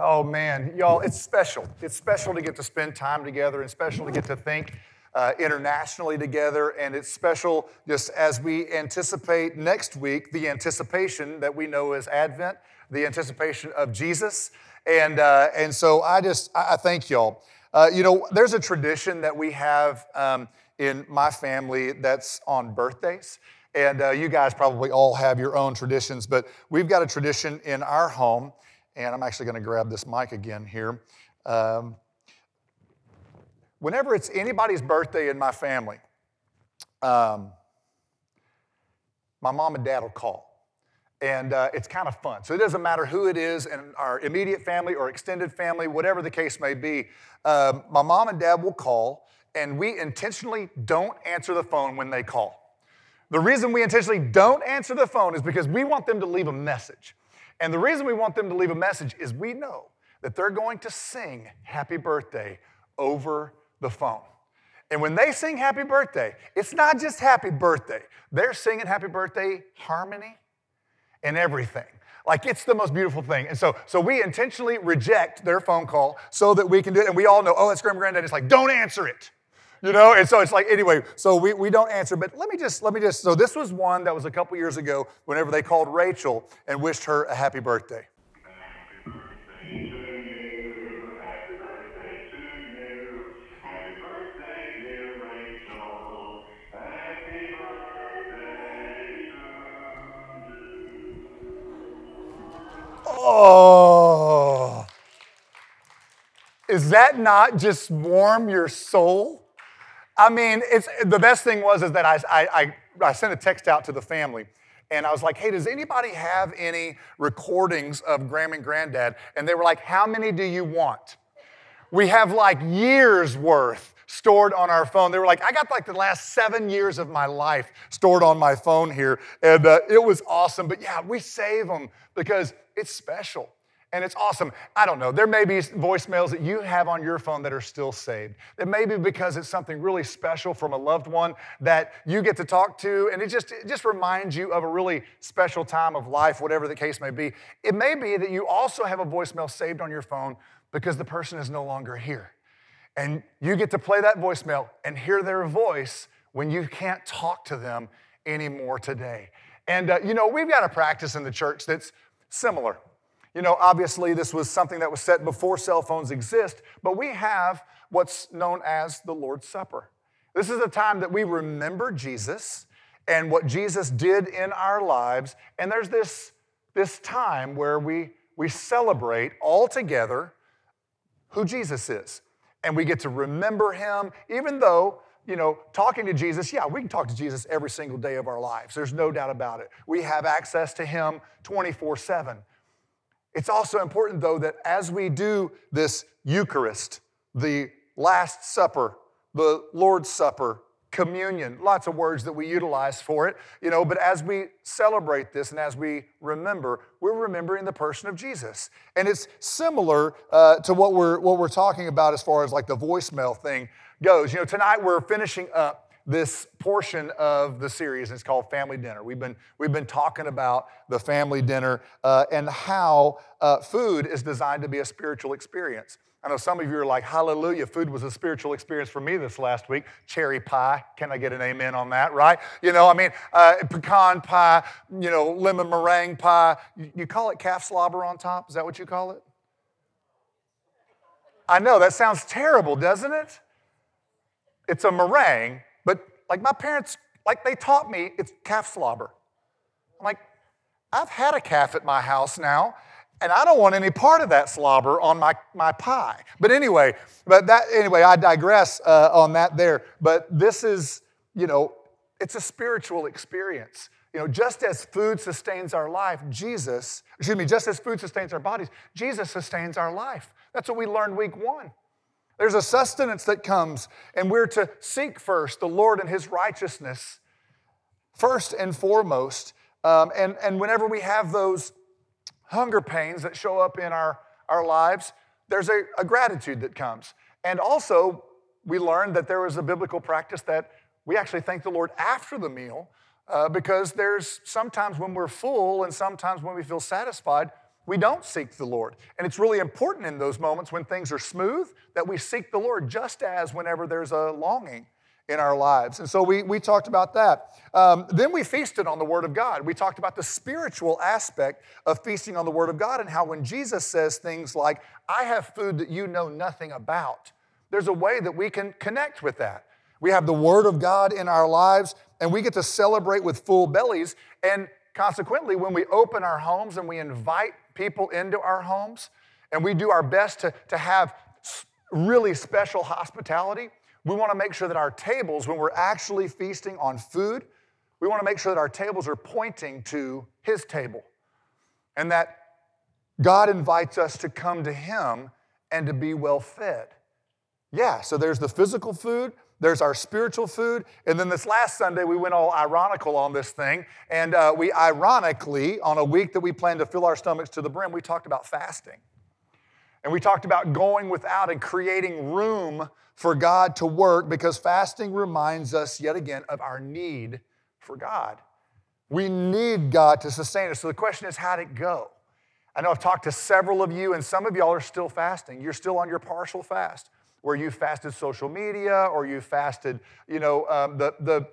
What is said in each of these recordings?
Oh man, y'all, it's special. It's special to get to spend time together and special to get to think uh, internationally together. And it's special just as we anticipate next week the anticipation that we know as Advent, the anticipation of Jesus. And, uh, and so I just, I, I thank y'all. Uh, you know, there's a tradition that we have um, in my family that's on birthdays. And uh, you guys probably all have your own traditions, but we've got a tradition in our home and I'm actually going to grab this mic again here. Um, whenever it's anybody's birthday in my family, um, my mom and dad will call. And uh, it's kind of fun. So it doesn't matter who it is in our immediate family or extended family, whatever the case may be. Um, my mom and dad will call, and we intentionally don't answer the phone when they call. The reason we intentionally don't answer the phone is because we want them to leave a message. And the reason we want them to leave a message is we know that they're going to sing happy birthday over the phone. And when they sing happy birthday, it's not just happy birthday, they're singing happy birthday harmony and everything. Like it's the most beautiful thing. And so, so we intentionally reject their phone call so that we can do it. And we all know, oh, it's grandma granddad. It's like, don't answer it you know and so it's like anyway so we, we don't answer but let me just let me just so this was one that was a couple years ago whenever they called rachel and wished her a happy birthday Oh, is that not just warm your soul? I mean, it's the best thing was is that I, I, I, sent a text out to the family. And I was like, hey, does anybody have any recordings of Grandma and Granddad? And they were like, how many do you want? We have like years worth stored on our phone. They were like, I got like the last seven years of my life stored on my phone here. And uh, it was awesome. But yeah, we save them because it's special. And it's awesome. I don't know. There may be voicemails that you have on your phone that are still saved. It may be because it's something really special from a loved one that you get to talk to, and it just, it just reminds you of a really special time of life, whatever the case may be. It may be that you also have a voicemail saved on your phone because the person is no longer here. And you get to play that voicemail and hear their voice when you can't talk to them anymore today. And uh, you know, we've got a practice in the church that's similar. You know, obviously, this was something that was set before cell phones exist, but we have what's known as the Lord's Supper. This is a time that we remember Jesus and what Jesus did in our lives. And there's this, this time where we, we celebrate all together who Jesus is. And we get to remember him, even though, you know, talking to Jesus, yeah, we can talk to Jesus every single day of our lives. There's no doubt about it. We have access to him 24 7. It's also important, though, that as we do this Eucharist, the Last Supper, the Lord's Supper, communion, lots of words that we utilize for it, you know, but as we celebrate this and as we remember, we're remembering the person of Jesus. And it's similar uh, to what we're, what we're talking about as far as like the voicemail thing goes. You know, tonight we're finishing up this portion of the series. It's called Family Dinner. We've been, we've been talking about the family dinner uh, and how uh, food is designed to be a spiritual experience. I know some of you are like, hallelujah, food was a spiritual experience for me this last week. Cherry pie, can I get an amen on that, right? You know, I mean, uh, pecan pie, you know, lemon meringue pie. You, call it calf slobber on top? Is that what you call it? I know, that sounds terrible, doesn't it? It's a meringue but like my parents, like they taught me it's calf slobber. I'm like, I've had a calf at my house now, and I don't want any part of that slobber on my, my pie. But anyway, but that anyway, I digress uh, on that there. But this is, you know, it's a spiritual experience. You know, just as food sustains our life, Jesus, excuse me, just as food sustains our bodies, Jesus sustains our life. That's what we learned week one. There's a sustenance that comes, and we're to seek first the Lord and His righteousness, first and foremost. Um, and, and whenever we have those hunger pains that show up in our, our lives, there's a, a gratitude that comes. And also, we learned that there is a biblical practice that we actually thank the Lord after the meal uh, because there's sometimes when we're full and sometimes when we feel satisfied, we don't seek the Lord. And it's really important in those moments when things are smooth that we seek the Lord, just as whenever there's a longing in our lives. And so we, we talked about that. Um, then we feasted on the Word of God. We talked about the spiritual aspect of feasting on the Word of God and how when Jesus says things like, I have food that you know nothing about, there's a way that we can connect with that. We have the Word of God in our lives, and we get to celebrate with full bellies. And consequently, when we open our homes and we invite people into our homes, and we do our best to, to have really special hospitality, we want to make sure that our tables, when we're actually feasting on food, we want to make sure that our tables are pointing to His table and that God invites us to come to Him and to be well fed. Yeah, so there's the physical food, there's our spiritual food, and then this last Sunday we went all ironical on this thing, and uh, we ironically, on a week that we planned to fill our stomachs to the brim, we talked about fasting. And we talked about going without and creating room for God to work because fasting reminds us yet again of our need for God. We need God to sustain us. So the question is, how'd it go? I know I've talked to several of you, and some of y'all are still fasting. You're still on your partial fast, where you fasted social media or you fasted, you know, um, the, the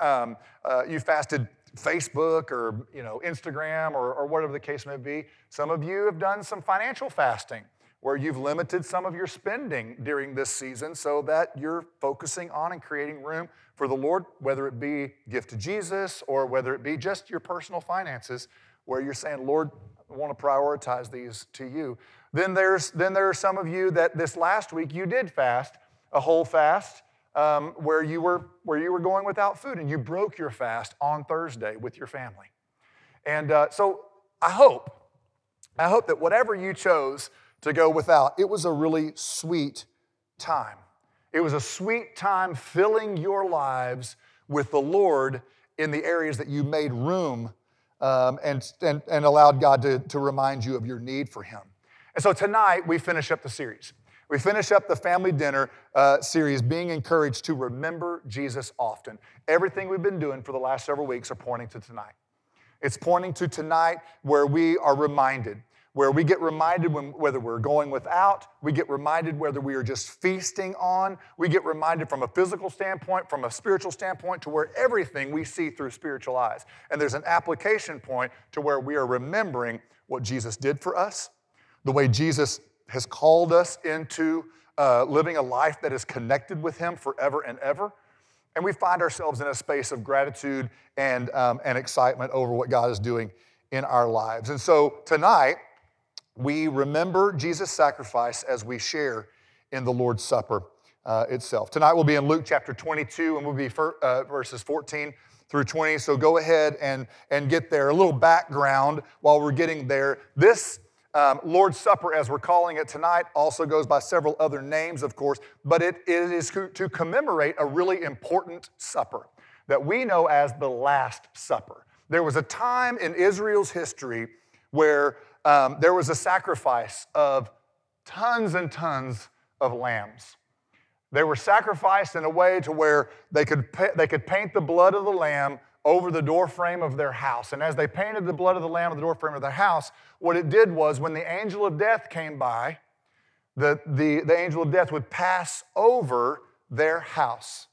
um, uh, you fasted Facebook or you know Instagram or, or whatever the case may be. Some of you have done some financial fasting where you've limited some of your spending during this season so that you're focusing on and creating room for the Lord, whether it be gift to Jesus or whether it be just your personal finances, where you're saying, Lord, I want to prioritize these to you. Then there's then there are some of you that this last week you did fast, a whole fast um, where, you were, where you were going without food and you broke your fast on Thursday with your family. And uh, so I hope, I hope that whatever you chose to go without, it was a really sweet time. It was a sweet time filling your lives with the Lord in the areas that you made room um, and, and, and allowed God to, to remind you of your need for Him. And so tonight we finish up the series. We finish up the family dinner uh, series being encouraged to remember Jesus often. Everything we've been doing for the last several weeks are pointing to tonight. It's pointing to tonight where we are reminded, where we get reminded when, whether we're going without, we get reminded whether we are just feasting on, we get reminded from a physical standpoint, from a spiritual standpoint, to where everything we see through spiritual eyes. And there's an application point to where we are remembering what Jesus did for us, the way Jesus has called us into uh, living a life that is connected with Him forever and ever. And we find ourselves in a space of gratitude and, um, and excitement over what God is doing in our lives. And so tonight, we remember Jesus' sacrifice as we share in the Lord's Supper uh, itself. Tonight we'll be in Luke chapter 22 and we'll be for, uh, verses 14 through 20. So go ahead and, and get there. A little background while we're getting there. This um, Lord's Supper, as we're calling it tonight, also goes by several other names, of course, but it, it is to commemorate a really important supper that we know as the Last Supper. There was a time in Israel's history where um, there was a sacrifice of tons and tons of lambs. They were sacrificed in a way to where they could, they could paint the blood of the lamb over the doorframe of their house. And as they painted the blood of the Lamb on the doorframe of their house, what it did was when the angel of death came by, the, the, the angel of death would pass over their house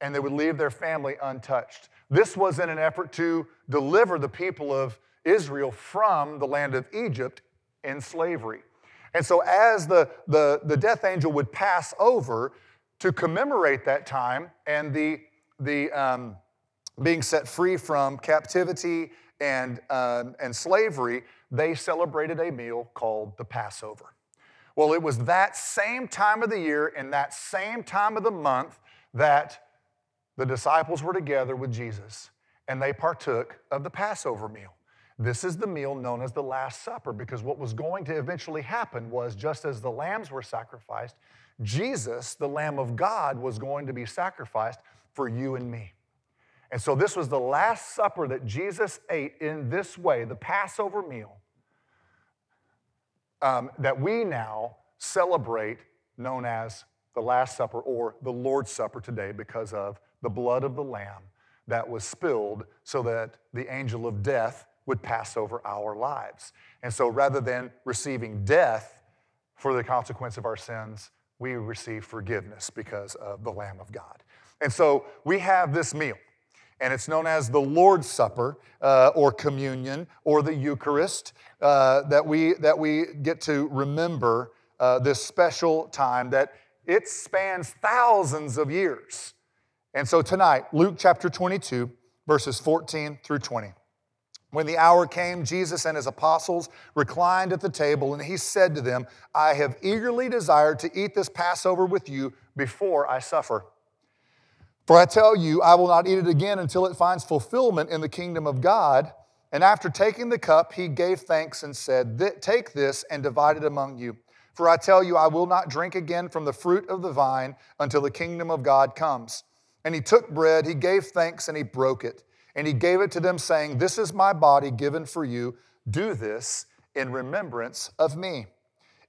and they would leave their family untouched. This was in an effort to deliver the people of Israel from the land of Egypt in slavery. And so, as the, the, the death angel would pass over to commemorate that time and the, the, um, being set free from captivity and, um, and slavery, they celebrated a meal called the Passover. Well, it was that same time of the year and that same time of the month that the disciples were together with Jesus and they partook of the Passover meal. This is the meal known as the Last Supper because what was going to eventually happen was just as the lambs were sacrificed, Jesus, the Lamb of God, was going to be sacrificed for you and me. And so this was the last supper that Jesus ate in this way, the Passover meal, um, that we now celebrate, known as the Last Supper or the Lord's Supper today, because of the blood of the Lamb that was spilled so that the angel of death would pass over our lives. And so rather than receiving death for the consequence of our sins, we receive forgiveness because of the Lamb of God. And so we have this meal, and it's known as the Lord's Supper uh, or communion or the Eucharist uh, that, we, that we get to remember uh, this special time that it spans thousands of years. And so tonight, Luke chapter 22, verses 14 through 20. When the hour came, Jesus and his apostles reclined at the table, and he said to them, I have eagerly desired to eat this Passover with you before I suffer. For I tell you, I will not eat it again until it finds fulfillment in the kingdom of God. And after taking the cup, he gave thanks and said, Take this and divide it among you. For I tell you, I will not drink again from the fruit of the vine until the kingdom of God comes. And he took bread, he gave thanks, and he broke it. And he gave it to them, saying, This is my body given for you. Do this in remembrance of me.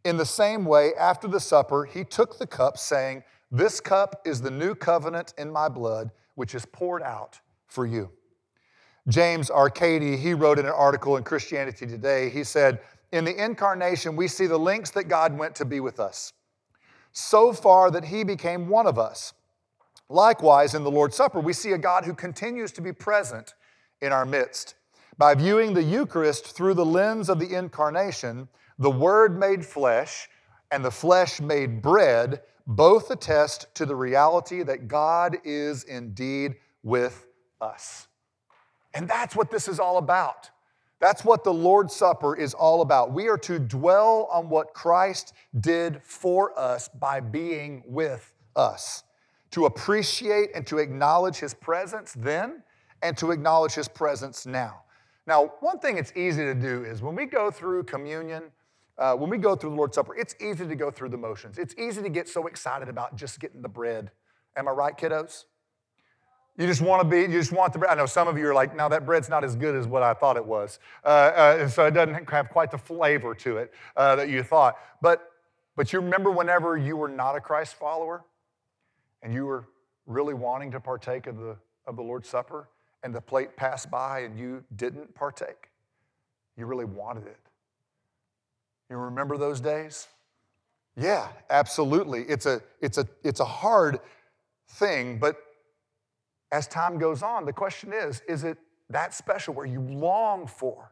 In the same way, after the supper, he took the cup, saying, This cup is the new covenant in my blood, which is poured out for you. James Arcadi, he wrote in an article in Christianity Today, he said, In the incarnation, we see the links that God went to be with us, so far that he became one of us Likewise, in the Lord's Supper, we see a God who continues to be present in our midst. By viewing the Eucharist through the lens of the incarnation, the Word made flesh and the flesh made bread both attest to the reality that God is indeed with us. And that's what this is all about. That's what the Lord's Supper is all about. We are to dwell on what Christ did for us by being with us to appreciate and to acknowledge His presence then and to acknowledge His presence now. Now, one thing it's easy to do is when we go through communion, uh, when we go through the Lord's Supper, it's easy to go through the motions. It's easy to get so excited about just getting the bread. Am I right, kiddos? You just want to be, you just want the bread. I know some of you are like, now that bread's not as good as what I thought it was. Uh, uh, and so it doesn't have quite the flavor to it uh, that you thought. But, but you remember whenever you were not a Christ follower? and you were really wanting to partake of the, of the Lord's Supper and the plate passed by and you didn't partake, you really wanted it. You remember those days? Yeah, absolutely. It's a, it's a, it's a hard thing, but as time goes on, the question is is it that special where you long for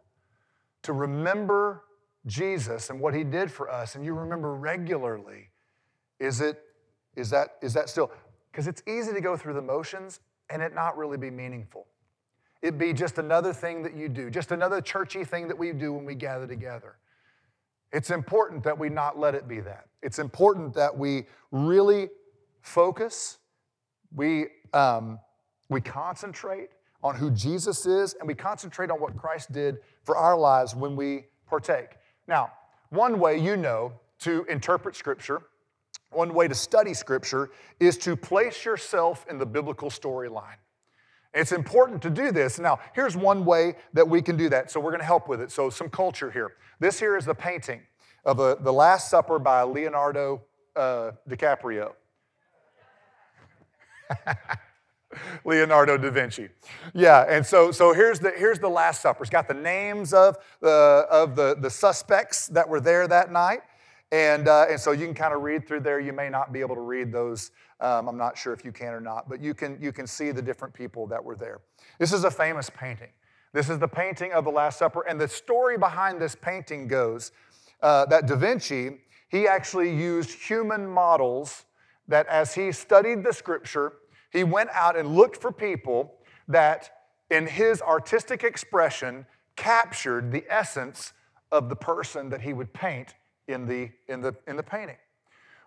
to remember Jesus and what he did for us and you remember regularly? Is it is that, is that still? Because it's easy to go through the motions and it not really be meaningful. It be just another thing that you do, just another churchy thing that we do when we gather together. It's important that we not let it be that. It's important that we really focus, we, um, we concentrate on who Jesus is, and we concentrate on what Christ did for our lives when we partake. Now, one way you know to interpret Scripture one way to study Scripture is to place yourself in the biblical storyline. It's important to do this. Now, here's one way that we can do that. So, we're going to help with it. So, some culture here. This here is the painting of a, the Last Supper by Leonardo uh, DiCaprio. Leonardo da Vinci. Yeah, and so, so here's, the, here's the Last Supper. It's got the names of, the, of the, the suspects that were there that night. And, uh, and so you can kind of read through there. You may not be able to read those. Um, I'm not sure if you can or not, but you can, you can see the different people that were there. This is a famous painting. This is the painting of the Last Supper. And the story behind this painting goes uh, that Da Vinci, he actually used human models that as he studied the scripture, he went out and looked for people that in his artistic expression captured the essence of the person that he would paint in the, in the, in the painting.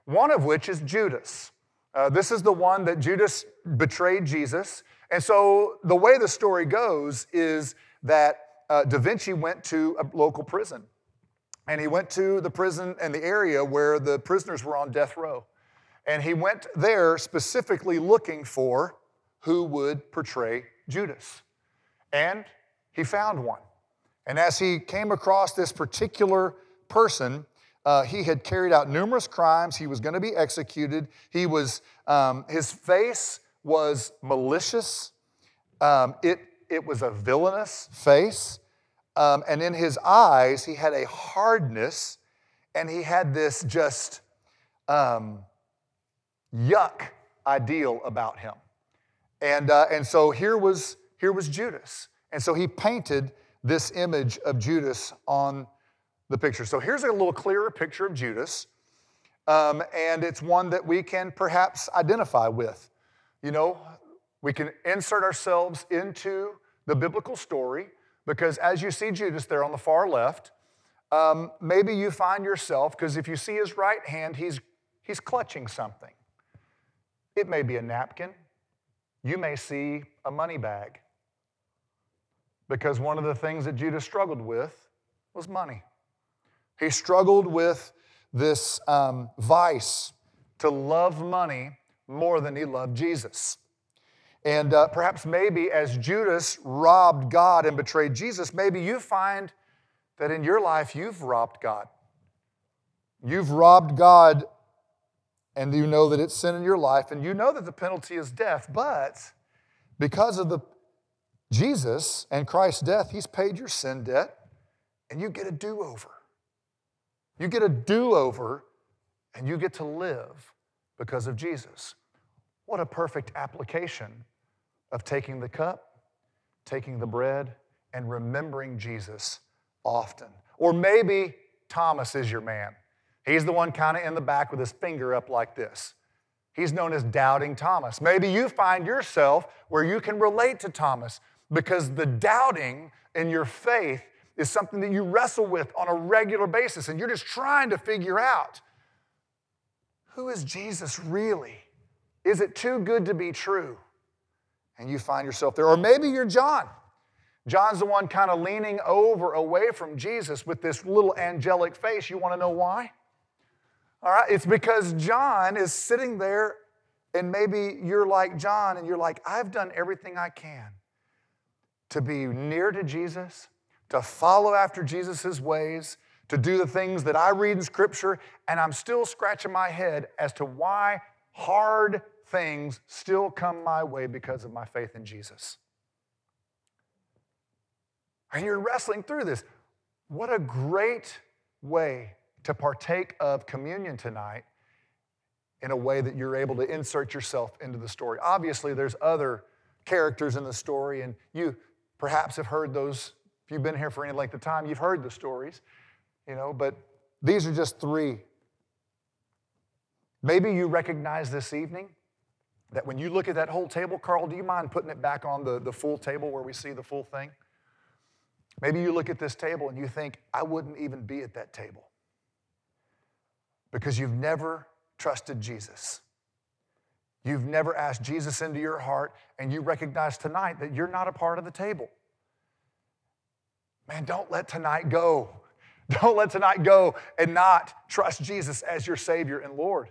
One of which is Judas. Uh, this is the one that Judas betrayed Jesus. And so the way the story goes is that uh, Da Vinci went to a local prison. And he went to the prison and the area where the prisoners were on death row. And he went there specifically looking for who would portray Judas. And he found one. And as he came across this particular person, uh, he had carried out numerous crimes. He was going to be executed. He was, um, his face was malicious. Um, it, it was a villainous face. Um, and in his eyes, he had a hardness and he had this just um, yuck ideal about him. And, uh, and so here was, here was Judas. And so he painted this image of Judas on the picture. So here's a little clearer picture of Judas. Um, and it's one that we can perhaps identify with. You know, we can insert ourselves into the biblical story because as you see Judas there on the far left, um, maybe you find yourself, because if you see his right hand, he's, he's clutching something. It may be a napkin. You may see a money bag. Because one of the things that Judas struggled with was money. He struggled with this um, vice to love money more than he loved Jesus. And uh, perhaps maybe as Judas robbed God and betrayed Jesus, maybe you find that in your life you've robbed God. You've robbed God and you know that it's sin in your life and you know that the penalty is death, but because of the Jesus and Christ's death, he's paid your sin debt and you get a do-over. You get a do-over and you get to live because of Jesus. What a perfect application of taking the cup, taking the bread, and remembering Jesus often. Or maybe Thomas is your man. He's the one kind of in the back with his finger up like this. He's known as Doubting Thomas. Maybe you find yourself where you can relate to Thomas because the doubting in your faith is something that you wrestle with on a regular basis and you're just trying to figure out who is Jesus really? Is it too good to be true? And you find yourself there. Or maybe you're John. John's the one kind of leaning over away from Jesus with this little angelic face. You want to know why? All right, it's because John is sitting there, and maybe you're like John, and you're like, I've done everything I can to be near to Jesus, to follow after Jesus' ways, to do the things that I read in Scripture, and I'm still scratching my head as to why hard things still come my way because of my faith in Jesus. And you're wrestling through this. What a great way to partake of communion tonight in a way that you're able to insert yourself into the story. Obviously, there's other characters in the story, and you perhaps have heard those. You've been here for any length of time, you've heard the stories, you know, but these are just three. Maybe you recognize this evening that when you look at that whole table, Carl, do you mind putting it back on the, the full table where we see the full thing? Maybe you look at this table and you think, I wouldn't even be at that table because you've never trusted Jesus. You've never asked Jesus into your heart, and you recognize tonight that you're not a part of the table. Man, don't let tonight go. Don't let tonight go and not trust Jesus as your Savior and Lord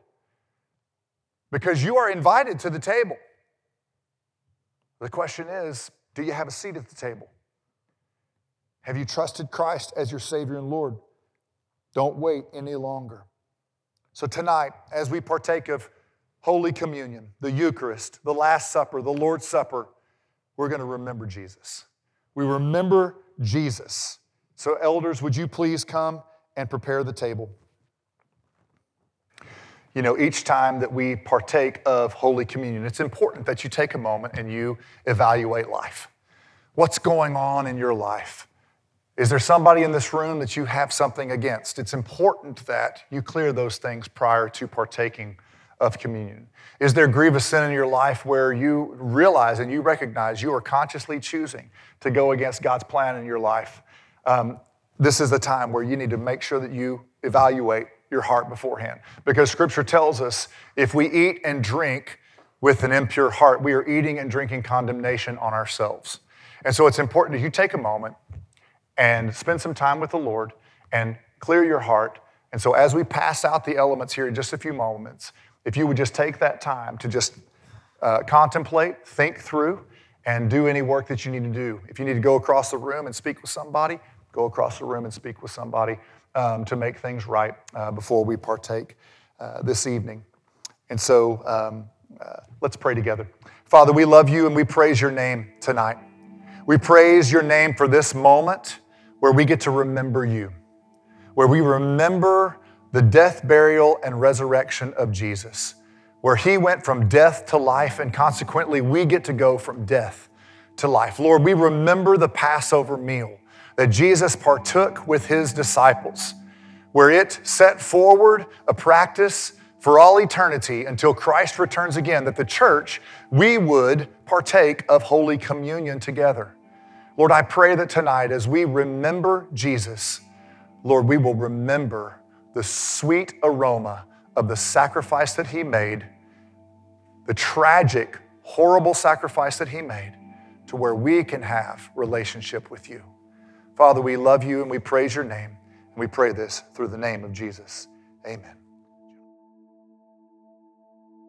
because you are invited to the table. The question is do you have a seat at the table? Have you trusted Christ as your Savior and Lord? Don't wait any longer. So, tonight, as we partake of Holy Communion, the Eucharist, the Last Supper, the Lord's Supper, we're going to remember Jesus. We remember Jesus. So, elders, would you please come and prepare the table? You know, each time that we partake of Holy Communion, it's important that you take a moment and you evaluate life. What's going on in your life? Is there somebody in this room that you have something against? It's important that you clear those things prior to partaking of communion. Is there grievous sin in your life where you realize and you recognize you are consciously choosing to go against God's plan in your life? Um, this is the time where you need to make sure that you evaluate your heart beforehand. Because scripture tells us if we eat and drink with an impure heart, we are eating and drinking condemnation on ourselves. And so it's important that you take a moment and spend some time with the Lord and clear your heart. And so as we pass out the elements here in just a few moments, if you would just take that time to just uh, contemplate, think through, and do any work that you need to do. If you need to go across the room and speak with somebody, go across the room and speak with somebody um, to make things right uh, before we partake uh, this evening. And so um, uh, let's pray together. Father, we love you and we praise your name tonight. We praise your name for this moment where we get to remember you, where we remember the death, burial, and resurrection of Jesus, where he went from death to life, and consequently, we get to go from death to life. Lord, we remember the Passover meal that Jesus partook with his disciples, where it set forward a practice for all eternity until Christ returns again, that the church, we would partake of Holy Communion together. Lord, I pray that tonight, as we remember Jesus, Lord, we will remember the sweet aroma of the sacrifice that He made, the tragic, horrible sacrifice that He made, to where we can have relationship with you. Father, we love you and we praise your name. And we pray this through the name of Jesus. Amen.